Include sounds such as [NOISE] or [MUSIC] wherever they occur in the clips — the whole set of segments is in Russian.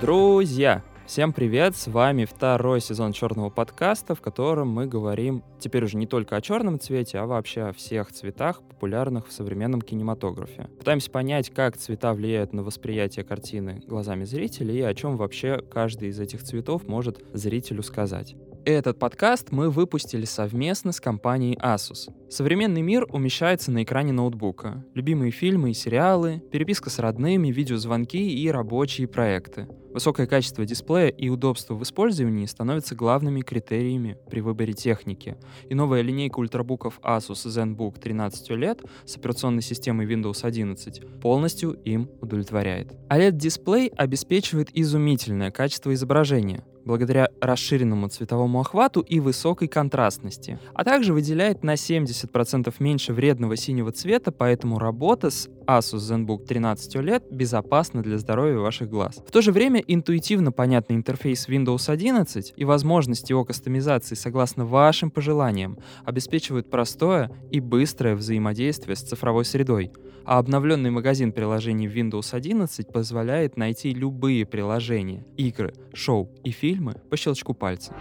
Друзья, всем привет! С вами второй сезон черного подкаста, в котором мы говорим теперь уже не только о черном цвете, а вообще о всех цветах, популярных в современном кинематографе. Пытаемся понять, как цвета влияют на восприятие картины глазами зрителей и о чем вообще каждый из этих цветов может зрителю сказать. Этот подкаст мы выпустили совместно с компанией Asus. Современный мир умещается на экране ноутбука. Любимые фильмы и сериалы, переписка с родными, видеозвонки и рабочие проекты. Высокое качество дисплея и удобство в использовании становятся главными критериями при выборе техники. И новая линейка ультрабуков Asus ZenBook 13 лет с операционной системой Windows 11 полностью им удовлетворяет. OLED-дисплей обеспечивает изумительное качество изображения, благодаря расширенному цветовому охвату и высокой контрастности, а также выделяет на 70% меньше вредного синего цвета, поэтому работа с Asus ZenBook 13 OLED безопасна для здоровья ваших глаз. В то же время интуитивно понятный интерфейс Windows 11 и возможность его кастомизации согласно вашим пожеланиям обеспечивают простое и быстрое взаимодействие с цифровой средой, а обновленный магазин приложений Windows 11 позволяет найти любые приложения, игры, шоу и фильмы по щелчку пальца.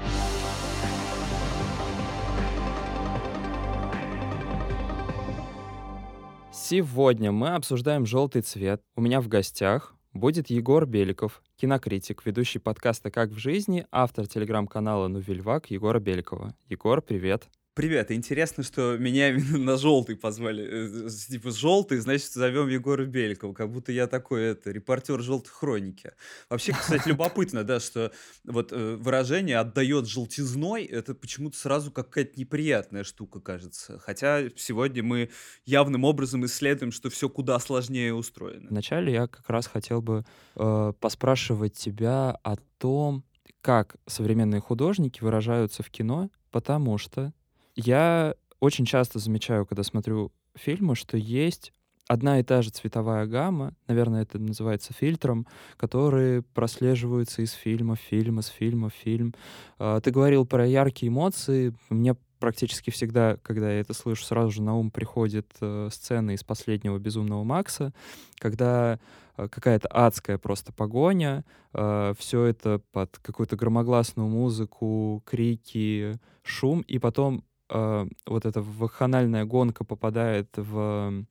Сегодня мы обсуждаем желтый цвет. У меня в гостях будет Егор Беликов, кинокритик, ведущий подкаста «Как в жизни», автор телеграм-канала «Нувельвак» Егора Беликова. Егор, привет. Привет, интересно, что меня именно на желтый позвали. Э, типа желтый, значит, зовем Егора Беликова, как будто я такой это репортер желтой хроники. Вообще, кстати, [LAUGHS] любопытно, да, что вот э, выражение отдает желтизной, это почему-то сразу какая-то неприятная штука кажется. Хотя сегодня мы явным образом исследуем, что все куда сложнее устроено. Вначале я как раз хотел бы э, поспрашивать тебя о том, как современные художники выражаются в кино, потому что я очень часто замечаю, когда смотрю фильмы, что есть одна и та же цветовая гамма, наверное, это называется фильтром, которые прослеживаются из фильма в фильм, из фильма в фильм. А, ты говорил про яркие эмоции. Мне практически всегда, когда я это слышу, сразу же на ум приходит э, сцена из последнего «Безумного Макса», когда э, какая-то адская просто погоня, э, все это под какую-то громогласную музыку, крики, шум, и потом э, вот эта вакханальная гонка попадает в,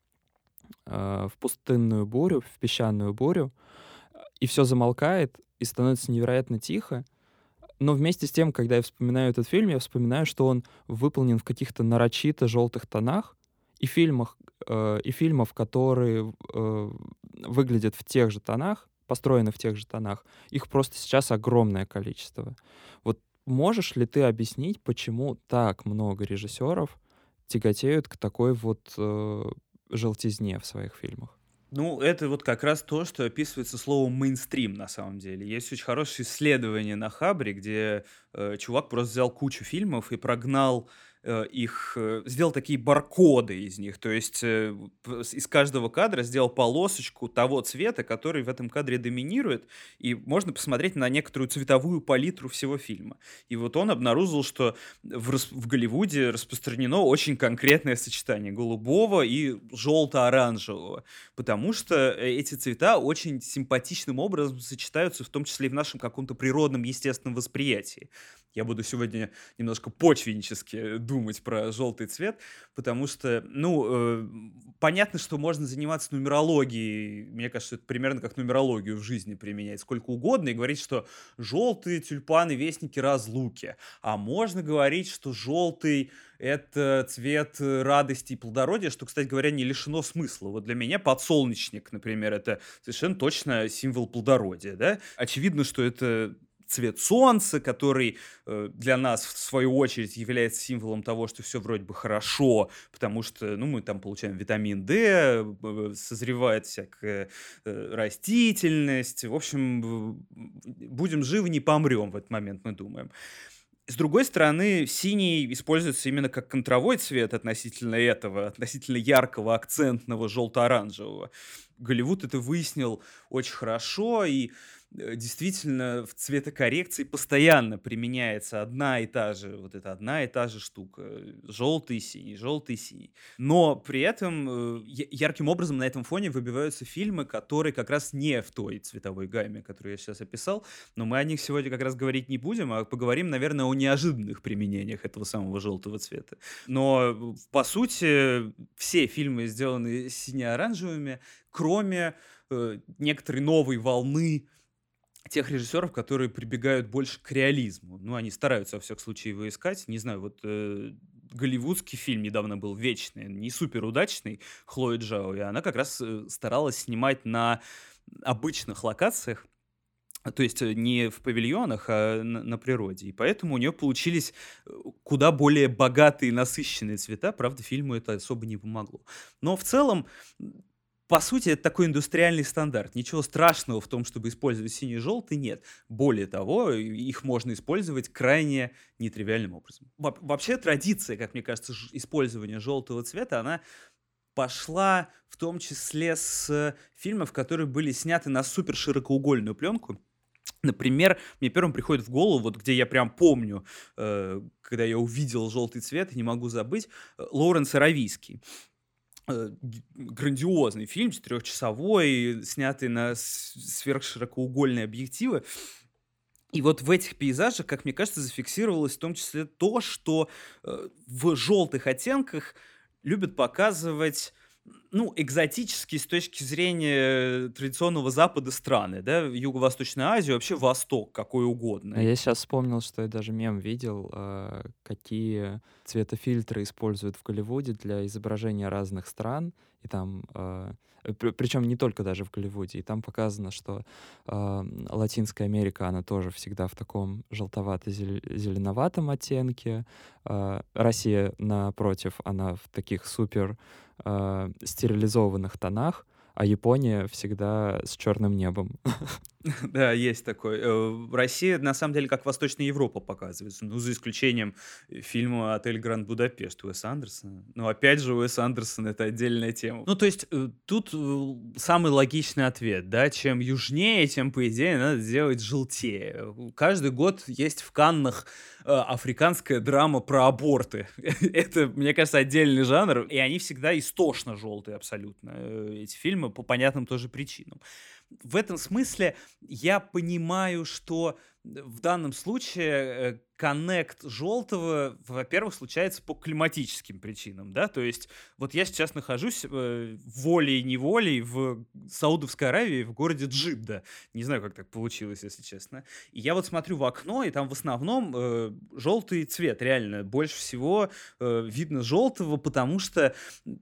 э, в пустынную бурю, в песчаную бурю, и все замолкает, и становится невероятно тихо. Но вместе с тем, когда я вспоминаю этот фильм, я вспоминаю, что он выполнен в каких-то нарочито желтых тонах, и фильмах, э, и фильмов, которые э, выглядят в тех же тонах, построены в тех же тонах, их просто сейчас огромное количество. Вот Можешь ли ты объяснить, почему так много режиссеров тяготеют к такой вот э, желтизне в своих фильмах? Ну, это вот как раз то, что описывается словом мейнстрим на самом деле. Есть очень хорошее исследование на Хабре, где э, чувак просто взял кучу фильмов и прогнал их, э, сделал такие баркоды из них, то есть э, из каждого кадра сделал полосочку того цвета, который в этом кадре доминирует, и можно посмотреть на некоторую цветовую палитру всего фильма. И вот он обнаружил, что в, в Голливуде распространено очень конкретное сочетание голубого и желто-оранжевого, потому что эти цвета очень симпатичным образом сочетаются, в том числе и в нашем каком-то природном, естественном восприятии. Я буду сегодня немножко почвеннически думать про желтый цвет, потому что, ну, э, понятно, что можно заниматься нумерологией. Мне кажется, это примерно как нумерологию в жизни применять сколько угодно и говорить, что желтые тюльпаны — вестники разлуки. А можно говорить, что желтый — это цвет радости и плодородия, что, кстати говоря, не лишено смысла. Вот для меня подсолнечник, например, это совершенно точно символ плодородия, да? Очевидно, что это цвет солнца, который э, для нас, в свою очередь, является символом того, что все вроде бы хорошо, потому что, ну, мы там получаем витамин D, э, созревает всякая э, растительность, в общем, будем живы, не помрем в этот момент, мы думаем. С другой стороны, синий используется именно как контровой цвет относительно этого, относительно яркого, акцентного, желто-оранжевого. Голливуд это выяснил очень хорошо, и действительно в цветокоррекции постоянно применяется одна и та же, вот эта одна и та же штука. Желтый, синий, желтый, синий. Но при этом э, ярким образом на этом фоне выбиваются фильмы, которые как раз не в той цветовой гамме, которую я сейчас описал. Но мы о них сегодня как раз говорить не будем, а поговорим, наверное, о неожиданных применениях этого самого желтого цвета. Но, по сути, все фильмы сделаны сине-оранжевыми, кроме э, некоторой новой волны тех режиссеров, которые прибегают больше к реализму. Ну, они стараются, во всяком случае, его искать. Не знаю, вот э, голливудский фильм недавно был «Вечный», не супер удачный, Хлоя Джао, и она как раз э, старалась снимать на обычных локациях, то есть э, не в павильонах, а на, на природе. И поэтому у нее получились э, куда более богатые, насыщенные цвета. Правда, фильму это особо не помогло. Но в целом по сути, это такой индустриальный стандарт. Ничего страшного в том, чтобы использовать синий и желтый, нет. Более того, их можно использовать крайне нетривиальным образом. Во вообще традиция, как мне кажется, использования желтого цвета, она пошла в том числе с фильмов, которые были сняты на супер широкоугольную пленку. Например, мне первым приходит в голову, вот где я прям помню, э, когда я увидел желтый цвет, не могу забыть, э, Лоуренс Аравийский. Э, грандиозный фильм, четырехчасовой, снятый на сверхширокоугольные объективы. И вот в этих пейзажах, как мне кажется, зафиксировалось в том числе то, что э, в желтых оттенках любят показывать ну, экзотические с точки зрения традиционного Запада страны, да, Юго-Восточная Азия, вообще Восток, какой угодно. Я сейчас вспомнил, что я даже мем видел, э, какие цветофильтры используют в Голливуде для изображения разных стран, и там э, причем не только даже в Голливуде, и там показано, что Латинская Америка, она тоже всегда в таком желтовато-зеленоватом оттенке, Россия, напротив, она в таких супер э, стерилизованных тонах, а Япония всегда с черным небом. [LAUGHS] Да, есть такой. Э, Россия, на самом деле, как Восточная Европа показывается. Ну, за исключением э, фильма «Отель Гранд Будапешт» Уэса Андерсона. Но опять же, Уэс Андерсон — это отдельная тема. Ну, то есть, э, тут самый логичный ответ, да, чем южнее, тем, по идее, надо сделать желтее. Каждый год есть в Каннах африканская драма про аборты. [LAUGHS] это, мне кажется, отдельный жанр, и они всегда истошно желтые абсолютно, эти фильмы, по понятным тоже причинам в этом смысле я понимаю, что в данном случае э, коннект желтого, во-первых, случается по климатическим причинам, да, то есть вот я сейчас нахожусь э, волей-неволей в Саудовской Аравии, в городе Джибда, не знаю, как так получилось, если честно, и я вот смотрю в окно, и там в основном э, желтый цвет, реально, больше всего э, видно желтого, потому что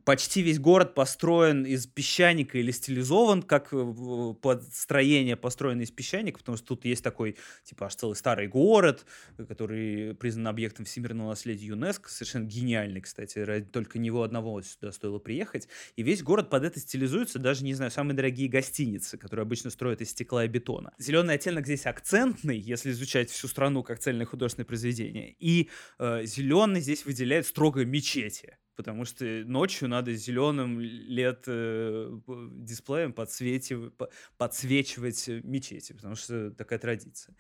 почти весь город построен из песчаника или стилизован, как э, подстроение построено из песчаника, потому что тут есть такой, типа, аж целый старый город, который который признан объектом всемирного наследия ЮНЕСКО, совершенно гениальный, кстати, только него одного сюда стоило приехать, и весь город под это стилизуется, даже, не знаю, самые дорогие гостиницы, которые обычно строят из стекла и бетона. Зеленый оттенок здесь акцентный, если изучать всю страну как цельное художественное произведение, и э, зеленый здесь выделяет строго мечети, потому что ночью надо зеленым лет э, дисплеем подсветив... подсвечивать мечети, потому что такая традиция.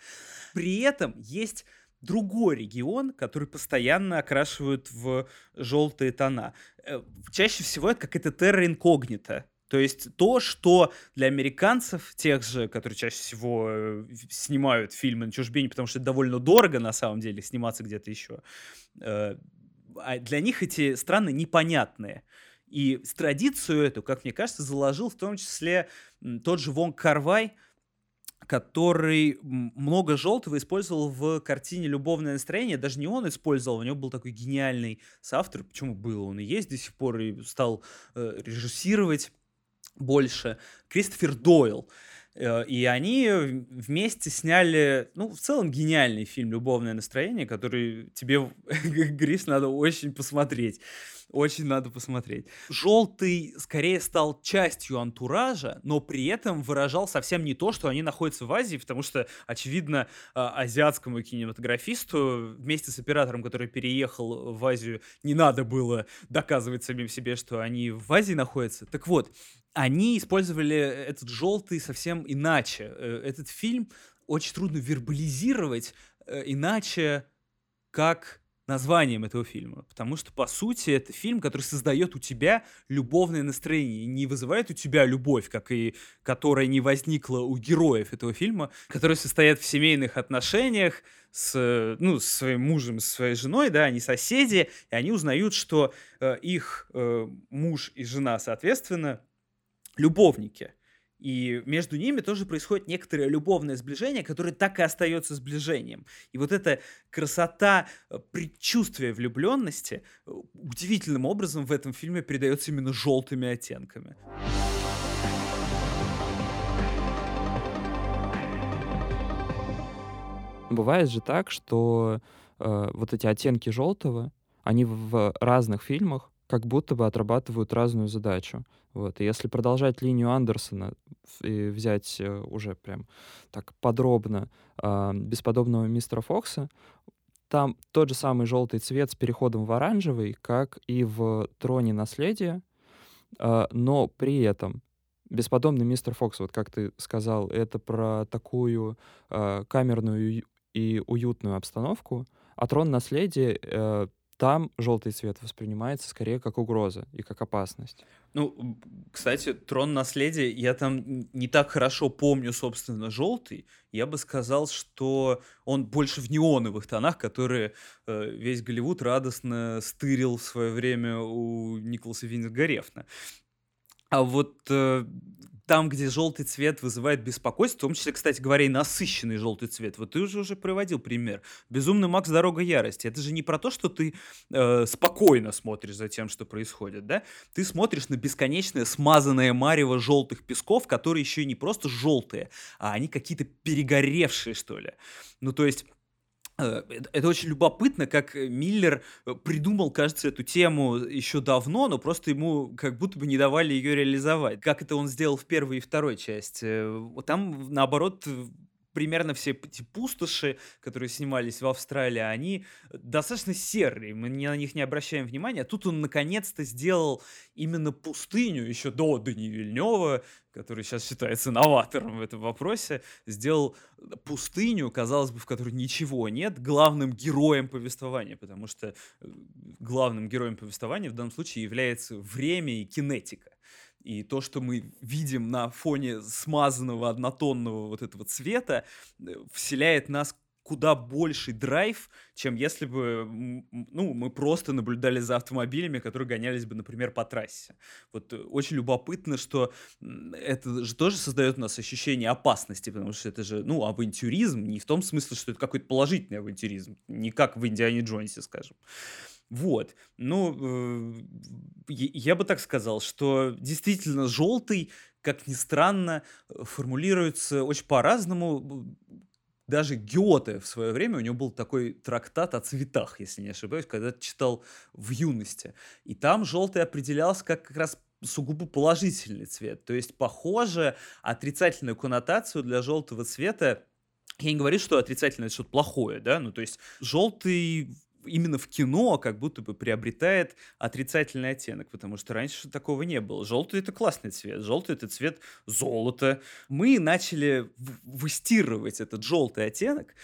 При этом есть другой регион, который постоянно окрашивают в желтые тона. Э, чаще всего это какая-то терра инкогнита. То есть то, что для американцев, тех же, которые чаще всего э, снимают фильмы на чужбине, потому что это довольно дорого на самом деле сниматься где-то еще, э, а для них эти страны непонятные. И традицию эту, как мне кажется, заложил в том числе тот же Вонг Карвай, который много желтого использовал в картине «Любовное настроение». Даже не он использовал, у него был такой гениальный соавтор. Почему был? Он и есть до сих пор, и стал э, режиссировать больше. Кристофер Дойл. Э, и они вместе сняли, ну, в целом гениальный фильм «Любовное настроение», который тебе, [LAUGHS] Грис, надо очень посмотреть. [LAUGHS] Очень надо посмотреть. Желтый скорее стал частью антуража, но при этом выражал совсем не то, что они находятся в Азии, потому что, очевидно, а, азиатскому кинематографисту вместе с оператором, который переехал в Азию, не надо было доказывать самим себе, что они в Азии находятся. Так вот, они использовали этот желтый совсем иначе. Э, этот фильм очень трудно вербализировать э, иначе, как названием этого фильма. Потому что, по сути, это фильм, который создает у тебя любовное настроение. Не вызывает у тебя любовь, как и которая не возникла у героев этого фильма, которые состоят в семейных отношениях с, ну, с своим мужем, с своей женой, да, они соседи, и они узнают, что э, их э, муж и жена, соответственно, любовники. И между ними тоже происходит некоторое любовное сближение, которое так и остается сближением. И вот эта красота э, предчувствия влюбленности э, удивительным образом в этом фильме передается именно желтыми оттенками. Бывает же так, что э, вот эти оттенки желтого, они в разных фильмах как будто бы отрабатывают разную задачу. Вот. И если продолжать линию Андерсона и взять э, уже прям так подробно э, бесподобного мистера Фокса, там тот же самый желтый цвет с переходом в оранжевый, как и в «Троне наследия», э, но при этом бесподобный мистер Фокс, вот как ты сказал, это про такую э, камерную и уютную обстановку, а «Трон наследия» э, там желтый цвет воспринимается скорее как угроза и как опасность. Ну, кстати, трон наследия, я там не так хорошо помню, собственно, желтый. Я бы сказал, что он больше в неоновых тонах, которые э, весь Голливуд радостно стырил в свое время у Николаса Вингарефна. А вот э, там, где желтый цвет вызывает беспокойство, в том числе, кстати говоря, и насыщенный желтый цвет. Вот ты уже уже приводил пример. Безумный Макс Дорога ярости. Это же не про то, что ты э, спокойно смотришь за тем, что происходит, да? Ты смотришь на бесконечное смазанное марево желтых песков, которые еще и не просто желтые, а они какие-то перегоревшие, что ли. Ну, то есть это очень любопытно, как Миллер э, придумал, кажется, эту тему еще давно, но просто ему как будто бы не давали ее реализовать. Как это он сделал в первой и второй части. Э, там, наоборот, примерно все эти пустоши, которые снимались в Австралии, они достаточно серые, мы на них не обращаем внимания. А тут он наконец-то сделал именно пустыню, еще до Дани Вильнева, который сейчас считается новатором в этом вопросе, сделал пустыню, казалось бы, в которой ничего нет, главным героем повествования, потому что э, главным героем повествования в данном случае является время и кинетика. И то, что мы видим на фоне смазанного однотонного вот этого цвета, э, вселяет нас куда больший драйв, чем если бы ну, мы просто наблюдали за автомобилями, которые гонялись бы, например, по трассе. Вот э, очень любопытно, что это же тоже создает у нас ощущение опасности, потому что это же, ну, авантюризм, не в том смысле, что это какой-то положительный авантюризм, не как в «Индиане Джонсе», скажем. Вот. Ну, э, я бы так сказал, что действительно желтый, как ни странно, формулируется очень по-разному. Даже Гёте в свое время, у него был такой трактат о цветах, если не ошибаюсь, когда читал в юности. И там желтый определялся как как раз сугубо положительный цвет. То есть, похоже, отрицательную коннотацию для желтого цвета я не говорю, что отрицательное это что-то плохое, да, ну то есть желтый именно в кино как будто бы приобретает отрицательный оттенок, потому что раньше такого не было. Желтый это классный цвет, желтый это цвет золота. Мы начали выстирывать этот желтый оттенок,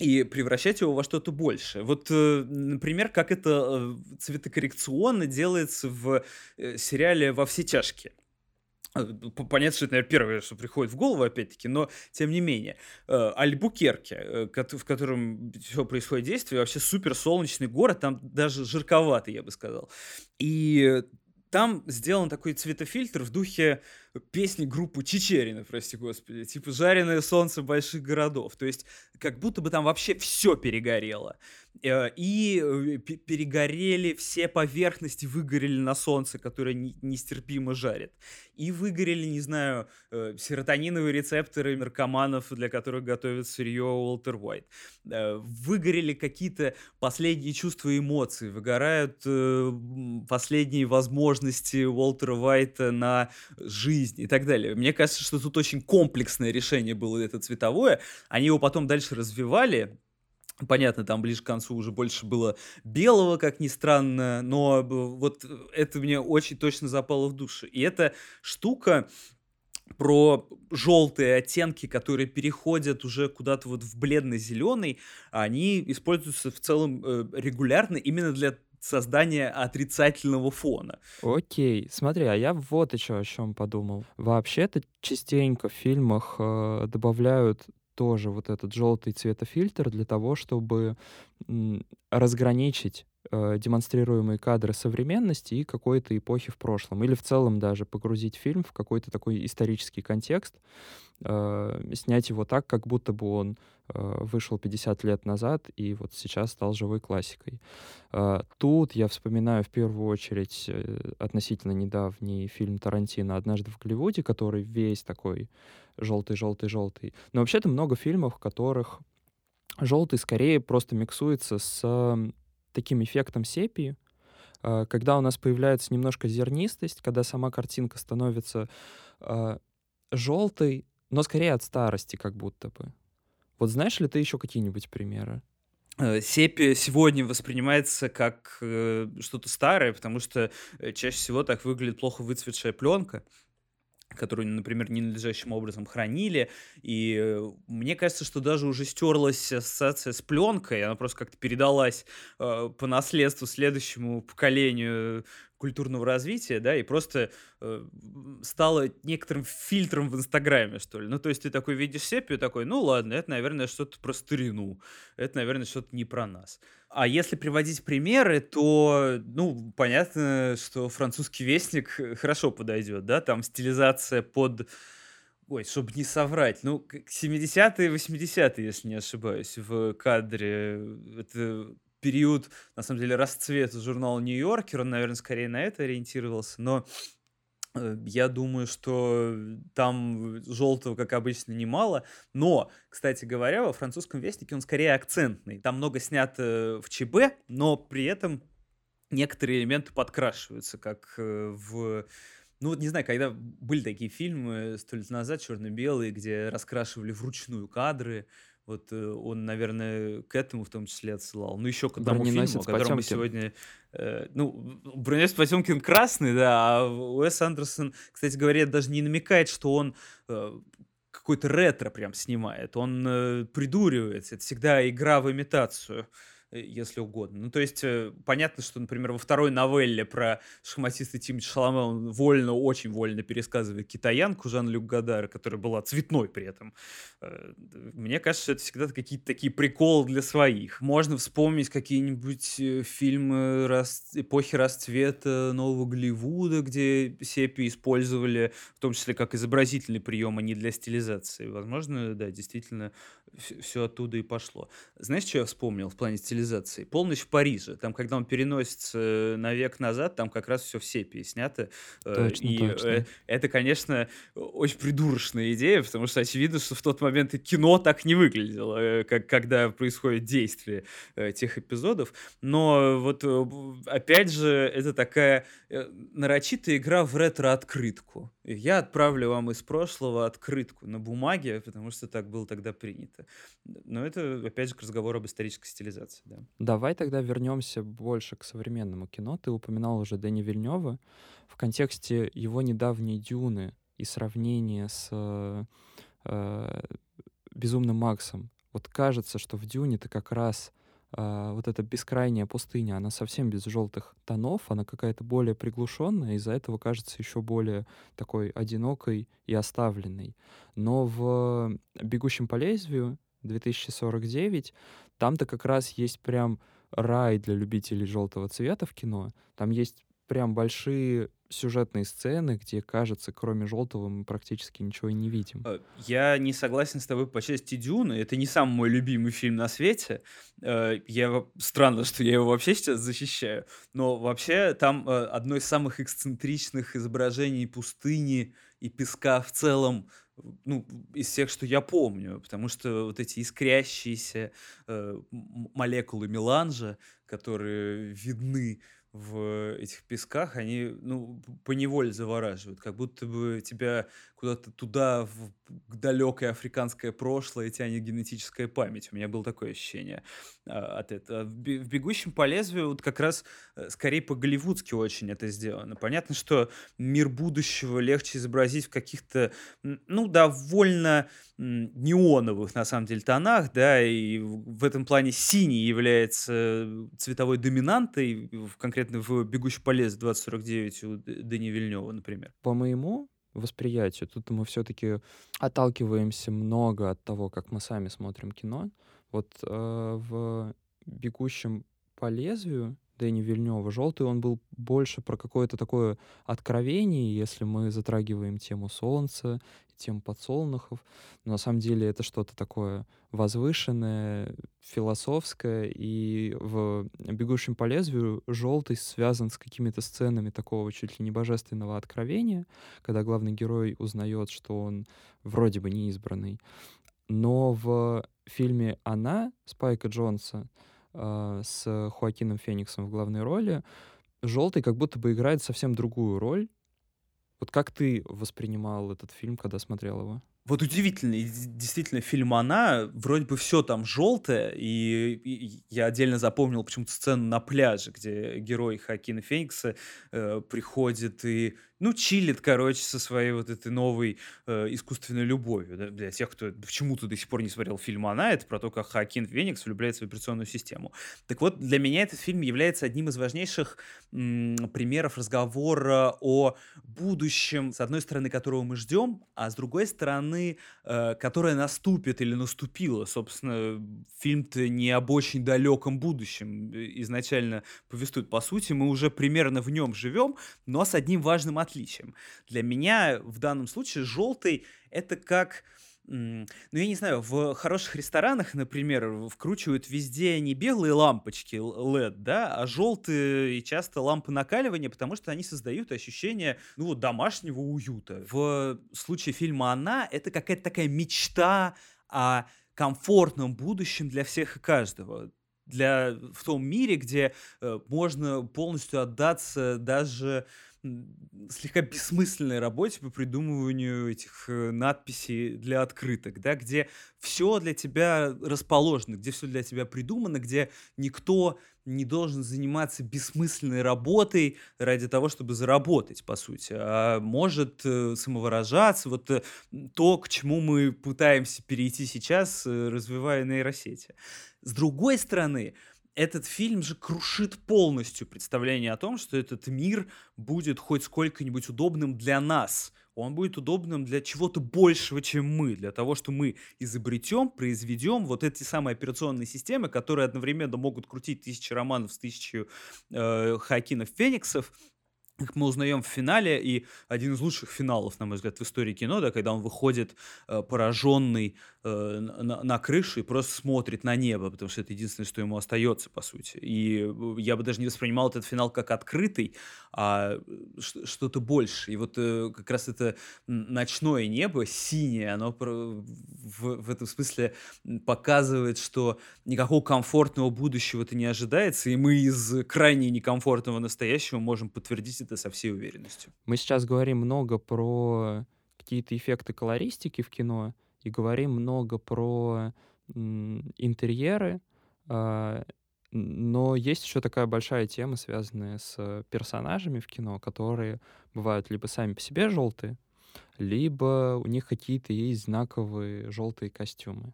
и превращать его во что-то большее. Вот, э, например, как это э, цветокоррекционно делается в э, сериале «Во все тяжкие». Э, понятно, что это, наверное, первое, что приходит в голову, опять-таки, но тем не менее. Э, Альбукерке, э, в котором все происходит действие, вообще супер солнечный город, там даже жарковатый, я бы сказал. И там сделан такой цветофильтр в духе песни группы Чечерина, прости господи, типа «Жареное солнце больших городов». То есть как будто бы там вообще все перегорело. Э, и э, перегорели все поверхности, выгорели на солнце, которое нестерпимо жарит. И выгорели, не знаю, э, серотониновые рецепторы наркоманов, для которых готовят сырье Уолтер Уайт. Выгорели какие-то последние чувства и эмоции, выгорают последние возможности Уолтера Уайта на жизнь и так далее. Мне кажется, что тут очень комплексное решение было это цветовое. Они его потом дальше развивали, Понятно, там ближе к концу уже больше было белого, как ни странно, но вот это мне очень точно запало в душу. И эта штука про желтые оттенки, которые переходят уже куда-то вот в бледно-зеленый, они используются в целом э, регулярно именно для создания отрицательного фона. Окей, смотри, а я вот еще о чем подумал. Вообще-то частенько в фильмах э, добавляют тоже вот этот желтый цветофильтр для того, чтобы разграничить э, демонстрируемые кадры современности и какой-то эпохи в прошлом. Или в целом даже погрузить фильм в какой-то такой исторический контекст, э, снять его так, как будто бы он э, вышел 50 лет назад и вот сейчас стал живой классикой. Э, тут я вспоминаю в первую очередь э, относительно недавний фильм Тарантино «Однажды в Голливуде», который весь такой желтый, желтый, желтый. Но вообще-то много фильмов, в которых желтый скорее просто миксуется с таким эффектом сепии, а, когда у нас появляется немножко зернистость, когда сама картинка становится э, желтой, но скорее от старости как будто бы. Вот знаешь ли ты еще какие-нибудь примеры? Э, сепия сегодня воспринимается как э, что-то старое, потому что э, чаще всего так выглядит плохо выцветшая пленка которую, например, ненадлежащим образом хранили. И э, мне кажется, что даже уже стерлась ассоциация с пленкой, она просто как-то передалась э, по наследству следующему поколению культурного развития, да, и просто э, стала некоторым фильтром в Инстаграме, что ли. Ну, то есть ты такой видишь сепию, такой, ну ладно, это, наверное, что-то про старину, это, наверное, что-то не про нас. А если приводить примеры, то, ну, понятно, что французский вестник [LAUGHS] хорошо подойдет, да, там стилизация под Ой, чтобы не соврать, ну, 70-е, 80-е, если не ошибаюсь, в кадре. Это период, на самом деле, расцвета журнала «Нью-Йоркер», он, наверное, скорее на это ориентировался, но э, я думаю, что там желтого, как обычно, немало. Но, кстати говоря, во французском вестнике он скорее акцентный. Там много снято в ЧБ, но при этом некоторые элементы подкрашиваются, как э, в... Ну, вот не знаю, когда были такие фильмы сто лет назад, черно-белые, где раскрашивали вручную кадры, вот э, он, наверное, к этому в том числе отсылал. Ну, еще к одному фильму, о котором мы сегодня... Э, ну, Броненосец Потемкин красный, да, а Уэс Андерсон, кстати говоря, даже не намекает, что он э, какой-то ретро прям снимает. Он э, придуривается. Это всегда игра в имитацию. Э, если угодно. Ну, то есть, э, понятно, что, например, во второй новелле про шахматиста Тимати Шаломе он вольно, очень вольно пересказывает китаянку Жан-Люк Гадара, которая была цветной при этом. Э, мне кажется, что это всегда какие-то такие приколы для своих. Можно вспомнить какие-нибудь фильмы рас... эпохи расцвета Нового Голливуда, где сепи использовали, в том числе как изобразительный прием, а не для стилизации. Возможно, да, действительно, все оттуда и пошло. Знаешь, что я вспомнил в плане стилизации? «Полночь в Париже». Там, когда он переносится на век назад, там как раз все в сепии снято. Э, точно, и точно. Э, это, конечно, очень придурочная идея, потому что очевидно, что в тот момент и кино так не выглядело, э, как, когда происходит действие тех эпизодов. Но вот опять же, это такая нарочитая игра в ретро-открытку. Я отправлю вам из прошлого открытку на бумаге, потому что так было тогда принято. Но это, опять же, к разговору об исторической стилизации. Да. Давай тогда вернемся больше к современному кино. Ты упоминал уже Дэни Вильнева в контексте его недавней «Дюны» и сравнения с э, э «Безумным Максом». Вот кажется, что в «Дюне» ты как раз а, вот эта бескрайняя пустыня, она совсем без желтых тонов, она какая-то более приглушенная, из-за этого кажется еще более такой одинокой и оставленной. Но в «Бегущем по лезвию» 2049 там-то как раз есть прям рай для любителей желтого цвета в кино. Там есть прям большие сюжетные сцены, где, кажется, кроме желтого мы практически ничего и не видим. Э, я не согласен с тобой по части Дюны. Это не самый мой любимый фильм на свете. Э, я... Странно, что я его вообще сейчас защищаю. Но вообще там э, одно из самых эксцентричных изображений пустыни и песка в целом ну, из всех, что я помню, потому что вот эти искрящиеся э, молекулы меланжа, которые видны в этих песках, они, ну, по неволе завораживают, как будто бы тебя куда-то туда, в далекое африканское прошлое тянет генетическая память. У меня было такое ощущение а, от этого. В «Бегущем по лезвию» вот как раз э, скорее по-голливудски очень это сделано. Понятно, что мир будущего легче изобразить в каких-то, ну, довольно неоновых, на самом деле, тонах, да, и в этом плане синий является цветовой доминантой, конкретно в «Бегущем по лезвию» 2049 у Дэни Вильнева, например. По моему восприятию. Тут мы все-таки отталкиваемся много от того, как мы сами смотрим кино. Вот э, в «Бегущем по лезвию» Дэни Вильнева «Желтый» он был больше про какое-то такое откровение, если мы затрагиваем тему солнца, тему подсолнухов. Но на самом деле это что-то такое возвышенное, философское, и в «Бегущем по лезвию» «Желтый» связан с какими-то сценами такого чуть ли не божественного откровения, когда главный герой узнает, что он вроде бы неизбранный. Но в фильме «Она» Спайка Джонса э, с Хоакином Фениксом в главной роли, желтый как будто бы играет совсем другую роль. Вот как ты воспринимал этот фильм, когда смотрел его? Вот удивительно, действительно, фильм «Она», вроде бы все там желтое, и, и я отдельно запомнил почему-то сцену на пляже, где герой Хакина Феникса э, приходит и ну, чилит, короче, со своей вот этой новой э, искусственной любовью. Да, для тех, кто почему-то до сих пор не смотрел фильм «Она», это про то, как Хакин Феникс влюбляется в операционную систему. Так вот, для меня этот фильм является одним из важнейших м, примеров разговора о будущем, с одной стороны, которого мы ждем, а с другой стороны, э, которое наступит или наступило. Собственно, фильм-то не об очень далеком будущем изначально повествует. По сути, мы уже примерно в нем живем, но с одним важным отличием. Для меня в данном случае желтый это как ну, я не знаю, в хороших ресторанах, например, вкручивают везде не белые лампочки LED, да, а желтые и часто лампы накаливания, потому что они создают ощущение, ну, вот, домашнего уюта. В случае фильма «Она» это какая-то такая мечта о комфортном будущем для всех и каждого для в том мире, где э, можно полностью отдаться даже слегка бессмысленной работе по придумыванию этих э, надписей для открыток, да, где все для тебя расположено, где все для тебя придумано, где никто не должен заниматься бессмысленной работой ради того, чтобы заработать, по сути, а может э, самовыражаться. Вот э, то, к чему мы пытаемся перейти сейчас, развивая нейросети. С другой стороны, этот фильм же крушит полностью представление о том, что этот мир будет хоть сколько-нибудь удобным для нас. Он будет удобным для чего-то большего, чем мы, для того, что мы изобретем, произведем вот эти самые операционные системы, которые одновременно могут крутить тысячи романов с тысячью э, Хакинов Фениксов, как мы узнаем в финале, и один из лучших финалов, на мой взгляд, в истории кино, да, когда он выходит э, пораженный э, на, на крышу и просто смотрит на небо, потому что это единственное, что ему остается, по сути. И э, я бы даже не воспринимал этот финал как открытый, а э, что-то больше. И вот э, как раз это ночное небо, синее, оно в, в этом смысле показывает, что никакого комфортного будущего-то не ожидается, и мы из крайне некомфортного настоящего можем подтвердить это со всей уверенностью. Мы сейчас говорим много про какие-то эффекты колористики в кино и говорим много про интерьеры, э, но есть еще такая большая тема, связанная с персонажами в кино, которые бывают либо сами по себе желтые, либо у них какие-то есть знаковые желтые костюмы.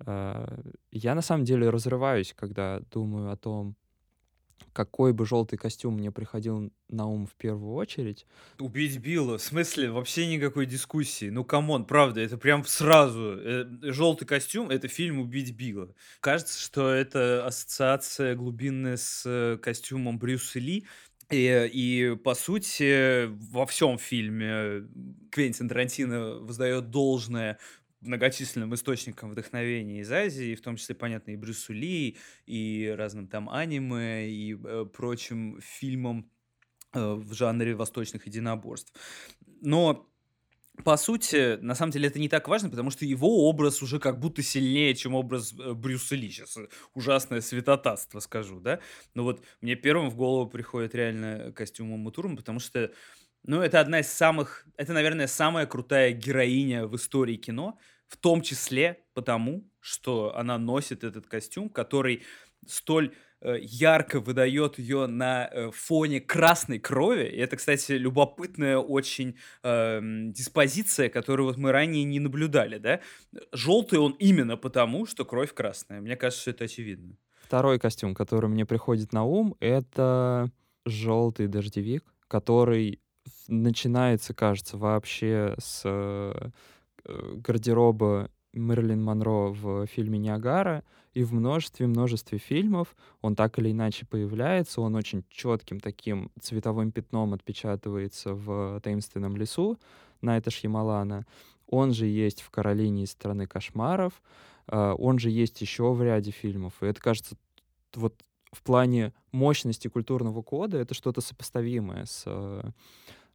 Э, я на самом деле разрываюсь, когда думаю о том, какой бы желтый костюм мне приходил на ум в первую очередь. Убить Билла, в смысле, вообще никакой дискуссии. Ну, come on, правда, это прям сразу. Э, желтый костюм — это фильм «Убить Билла». Кажется, что это ассоциация глубинная с э, костюмом Брюса Ли, и, и по сути во всем фильме Квентин Тарантино воздает должное многочисленным источникам вдохновения из Азии, в том числе, понятно, и Брюсу Ли, и разным там аниме, и э, прочим фильмам э, в жанре восточных единоборств. Но по сути, на самом деле это не так важно, потому что его образ уже как будто сильнее, чем образ э, Брюса Ли. Сейчас э, ужасное святотатство скажу, да? Но вот мне первым в голову приходит реально костюм Умы Турман, потому что, ну, это одна из самых, это, наверное, самая крутая героиня в истории кино, в том числе потому, что она носит этот костюм, который столь Э, ярко выдает ее на э, фоне красной крови. И это, кстати, любопытная очень э, диспозиция, которую вот мы ранее не наблюдали, да? Желтый он именно потому, что кровь красная. Мне кажется, что это очевидно. Второй костюм, который мне приходит на ум, это желтый дождевик, который начинается, кажется, вообще с э, гардероба Мэрилин Монро в фильме «Ниагара», и в множестве-множестве фильмов он так или иначе появляется, он очень четким таким цветовым пятном отпечатывается в «Таинственном лесу» Найта Шьямалана. Он же есть в «Каролине из страны кошмаров», а, он же есть еще в ряде фильмов. И это, кажется, вот в плане мощности культурного кода это что-то сопоставимое с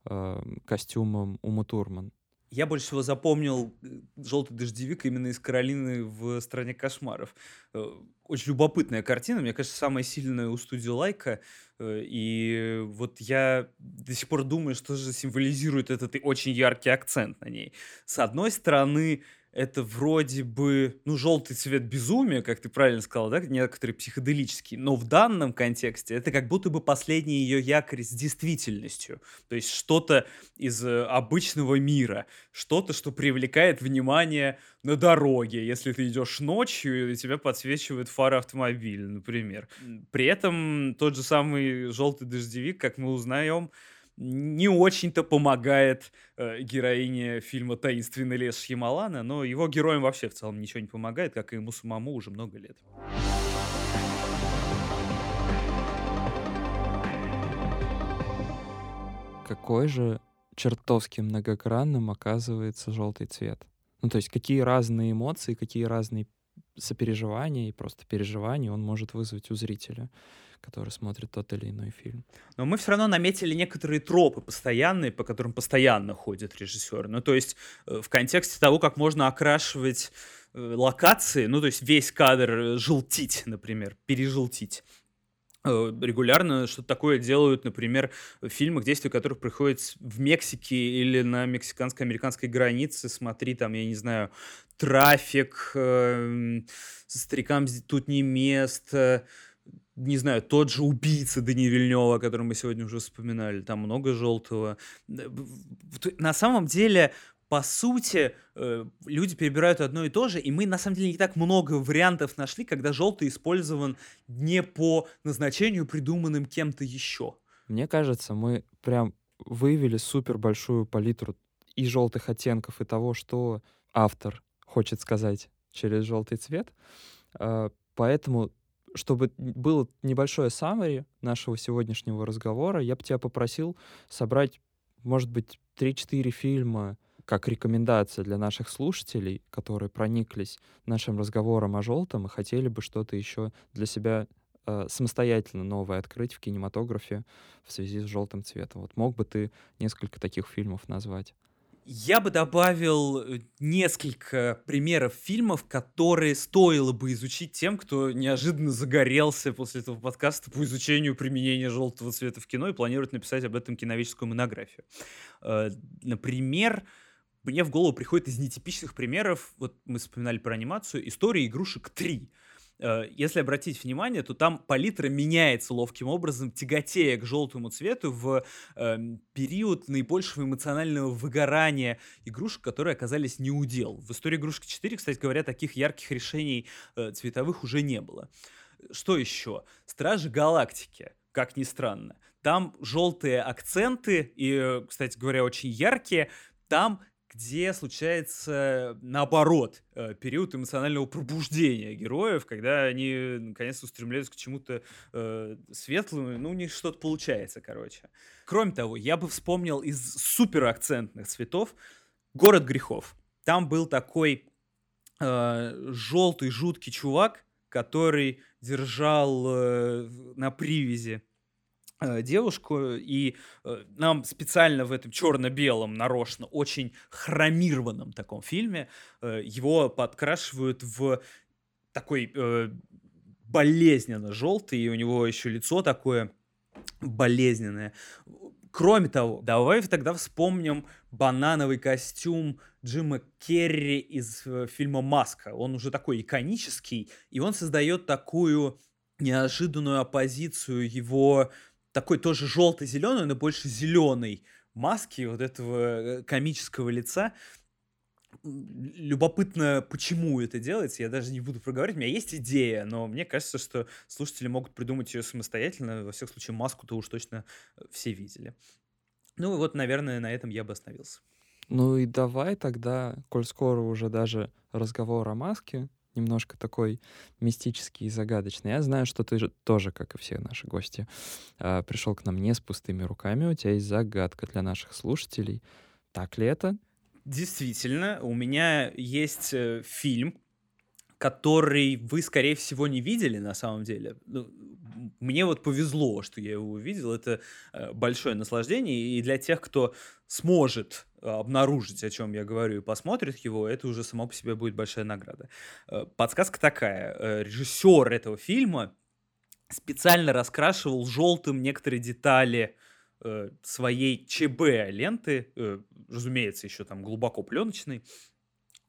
э, костюмом Ума Турман. Я больше всего запомнил э, желтый дождевик именно из Каролины в стране кошмаров. Э, очень любопытная картина, мне кажется, самая сильная у студии Лайка. Э, и вот я до сих пор думаю, что же символизирует этот очень яркий акцент на ней. С одной стороны, это вроде бы, ну, желтый цвет безумия, как ты правильно сказал, да, некоторые психоделические, но в данном контексте это как будто бы последний ее якорь с действительностью, то есть что-то из э, обычного мира, что-то, что привлекает внимание на дороге, если ты идешь ночью и тебя подсвечивает фары автомобиля, например. При этом тот же самый желтый дождевик, как мы узнаем, не очень-то помогает э, героине фильма «Таинственный лес Шьямалана», но его героям вообще в целом ничего не помогает, как и ему самому уже много лет. Какой же чертовски многогранным оказывается желтый цвет. Ну, то есть какие разные эмоции, какие разные сопереживания и просто переживания он может вызвать у зрителя который смотрит тот или иной фильм. Но мы все равно наметили некоторые тропы постоянные, по которым постоянно ходят режиссеры. Ну, то есть э, в контексте того, как можно окрашивать э, локации, ну, то есть весь кадр э, желтить, например, пережелтить регулярно что-то такое делают, например, фильмы, действия которых происходят в Мексике или на мексиканско-американской границе. Смотри, там, я не знаю, трафик, э, старикам тут не место, не знаю, тот же убийца Дани Вильнева, о котором мы сегодня уже вспоминали, там много желтого. На самом деле, по сути, э, люди перебирают одно и то же, и мы, на самом деле, не так много вариантов нашли, когда желтый использован не по назначению, придуманным кем-то еще. Мне кажется, мы прям выявили супер большую палитру и желтых оттенков, и того, что автор хочет сказать через желтый цвет. А, поэтому чтобы было небольшое summary нашего сегодняшнего разговора, я бы тебя попросил собрать, может быть, 3-4 фильма как рекомендация для наших слушателей, которые прониклись нашим разговором о желтом и хотели бы что-то еще для себя э, самостоятельно новое открыть в кинематографе в связи с желтым цветом. Вот мог бы ты несколько таких фильмов назвать? Я бы добавил э, несколько примеров фильмов, которые стоило бы изучить тем, кто неожиданно загорелся после этого подкаста по изучению применения желтого цвета в кино и планирует написать об этом киновическую монографию. Э, например, мне в голову приходит из нетипичных примеров, вот мы вспоминали про анимацию, история игрушек 3. Э, если обратить внимание, то там палитра меняется ловким образом, тяготея к желтому цвету в э, период наибольшего эмоционального выгорания игрушек, которые оказались не удел. В истории игрушки 4, кстати говоря, таких ярких решений э, цветовых уже не было. Что еще? Стражи Галактики, как ни странно. Там желтые акценты и, э, кстати говоря, очень яркие. Там где случается наоборот э, период эмоционального пробуждения героев, когда они наконец устремляются к чему-то э, светлому, ну у них что-то получается, короче. Кроме того, я бы вспомнил из суперакцентных цветов «Город грехов». Там был такой э, желтый жуткий чувак, который держал э, на привязи девушку, и э, нам специально в этом черно-белом, нарочно, очень хромированном таком фильме э, его подкрашивают в такой э, болезненно желтый, и у него еще лицо такое болезненное. Кроме того, давай тогда вспомним банановый костюм Джима Керри из э, фильма «Маска». Он уже такой иконический, и он создает такую неожиданную оппозицию его такой тоже желто-зеленой, но больше зеленой маски вот этого э, комического лица любопытно, почему это делается. Я даже не буду проговаривать. У меня есть идея, но мне кажется, что слушатели могут придумать ее самостоятельно. Во всяком случае, маску-то уж точно э, все видели. Ну вот, наверное, на этом я бы остановился. Ну и давай тогда, коль скоро уже даже разговор о маске, немножко такой мистический и загадочный. Я знаю, что ты же тоже, как и все наши гости, а, пришел к нам не с пустыми руками. У тебя есть загадка для наших слушателей. Так ли это? Действительно, у меня есть э, фильм, который вы, скорее всего, не видели на самом деле. Ну, мне вот повезло, что я его увидел. Это э, большое наслаждение. И для тех, кто сможет обнаружить, о чем я говорю, и посмотрит его, это уже само по себе будет большая награда. Подсказка такая. Режиссер этого фильма специально раскрашивал желтым некоторые детали э, своей ЧБ ленты, э, разумеется, еще там глубоко пленочной,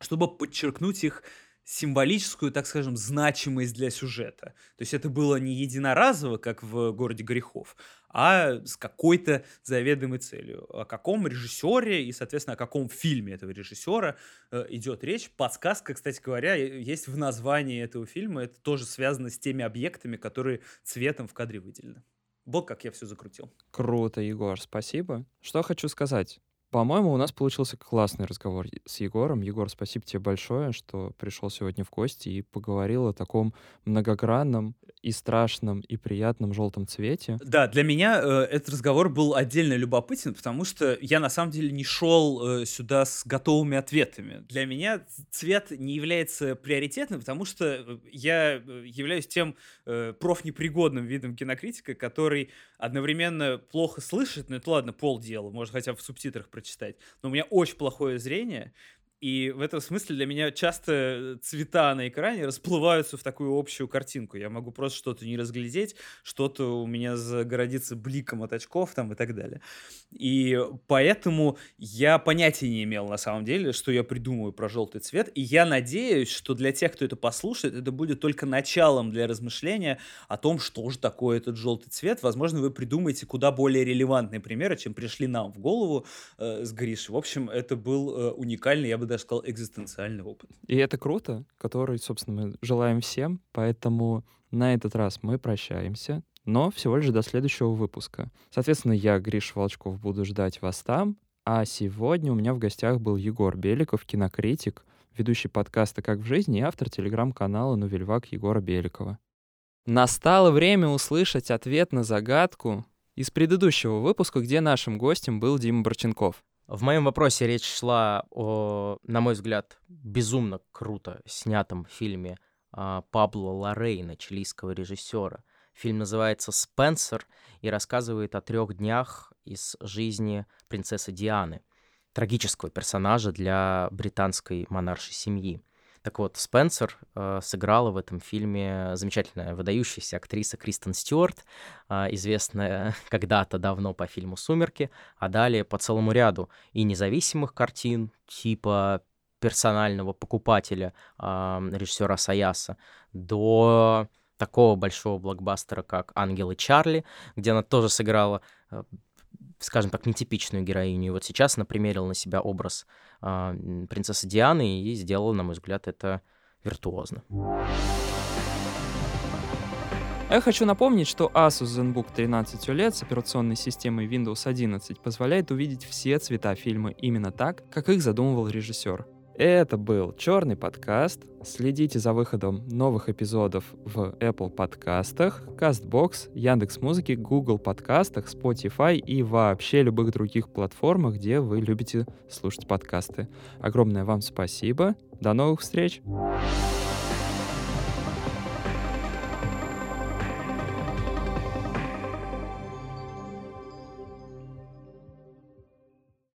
чтобы подчеркнуть их символическую, так скажем, значимость для сюжета. То есть это было не единоразово, как в «Городе грехов», а с какой-то заведомой целью. О каком режиссере и, соответственно, о каком фильме этого режиссера э, идет речь. Подсказка, кстати говоря, есть в названии этого фильма. Это тоже связано с теми объектами, которые цветом в кадре выделены. Вот как я все закрутил. Круто, Егор, спасибо. Что хочу сказать. По-моему, у нас получился классный разговор с Егором. Егор, спасибо тебе большое, что пришел сегодня в гости и поговорил о таком многогранном и страшном, и приятном желтом цвете. Да, для меня э, этот разговор был отдельно любопытен, потому что я на самом деле не шел э, сюда с готовыми ответами. Для меня цвет не является приоритетным, потому что э, я э, являюсь тем э, профнепригодным видом кинокритика, который одновременно плохо слышит, ну это ладно, полдела, может хотя бы в субтитрах прочитать, но у меня очень плохое зрение, и в этом смысле для меня часто цвета на экране расплываются в такую общую картинку. Я могу просто что-то не разглядеть, что-то у меня загородится бликом от очков там и так далее. И поэтому я понятия не имел на самом деле, что я придумаю про желтый цвет. И я надеюсь, что для тех, кто это послушает, это будет только началом для размышления о том, что же такое этот желтый цвет. Возможно, вы придумаете куда более релевантные примеры, чем пришли нам в голову э, с Гришей. В общем, это был э, уникальный, я бы даже сказал, экзистенциальный опыт. И это круто, который, собственно, мы желаем всем, поэтому на этот раз мы прощаемся, но всего лишь до следующего выпуска. Соответственно, я, Гриш Волчков, буду ждать вас там, а сегодня у меня в гостях был Егор Беликов, кинокритик, ведущий подкаста «Как в жизни» и автор телеграм-канала «Новельвак» Егора Беликова. Настало время услышать ответ на загадку из предыдущего выпуска, где нашим гостем был Дима Борченков. В моем вопросе речь шла о, на мой взгляд, безумно круто снятом фильме а, Пабло Лорейна, чилийского режиссера. Фильм называется «Спенсер» и рассказывает о трех днях из жизни принцессы Дианы, трагического персонажа для британской монаршей семьи. Так вот, Спенсер э, сыграла в этом фильме замечательная выдающаяся актриса Кристен Стюарт, э, известная [LAUGHS] когда-то давно по фильму «Сумерки», а далее по целому ряду и независимых картин, типа персонального покупателя э, режиссера Саяса, до такого большого блокбастера, как «Ангелы Чарли», где она тоже сыграла э, скажем так, нетипичную героиню. И вот сейчас она примерила на себя образ э, принцессы Дианы и сделала, на мой взгляд, это виртуозно. Я хочу напомнить, что Asus ZenBook 13 OLED с операционной системой Windows 11 позволяет увидеть все цвета фильма именно так, как их задумывал режиссер. Это был черный подкаст. Следите за выходом новых эпизодов в Apple подкастах, CastBox, Яндекс Музыки, Google подкастах, Spotify и вообще любых других платформах, где вы любите слушать подкасты. Огромное вам спасибо. До новых встреч!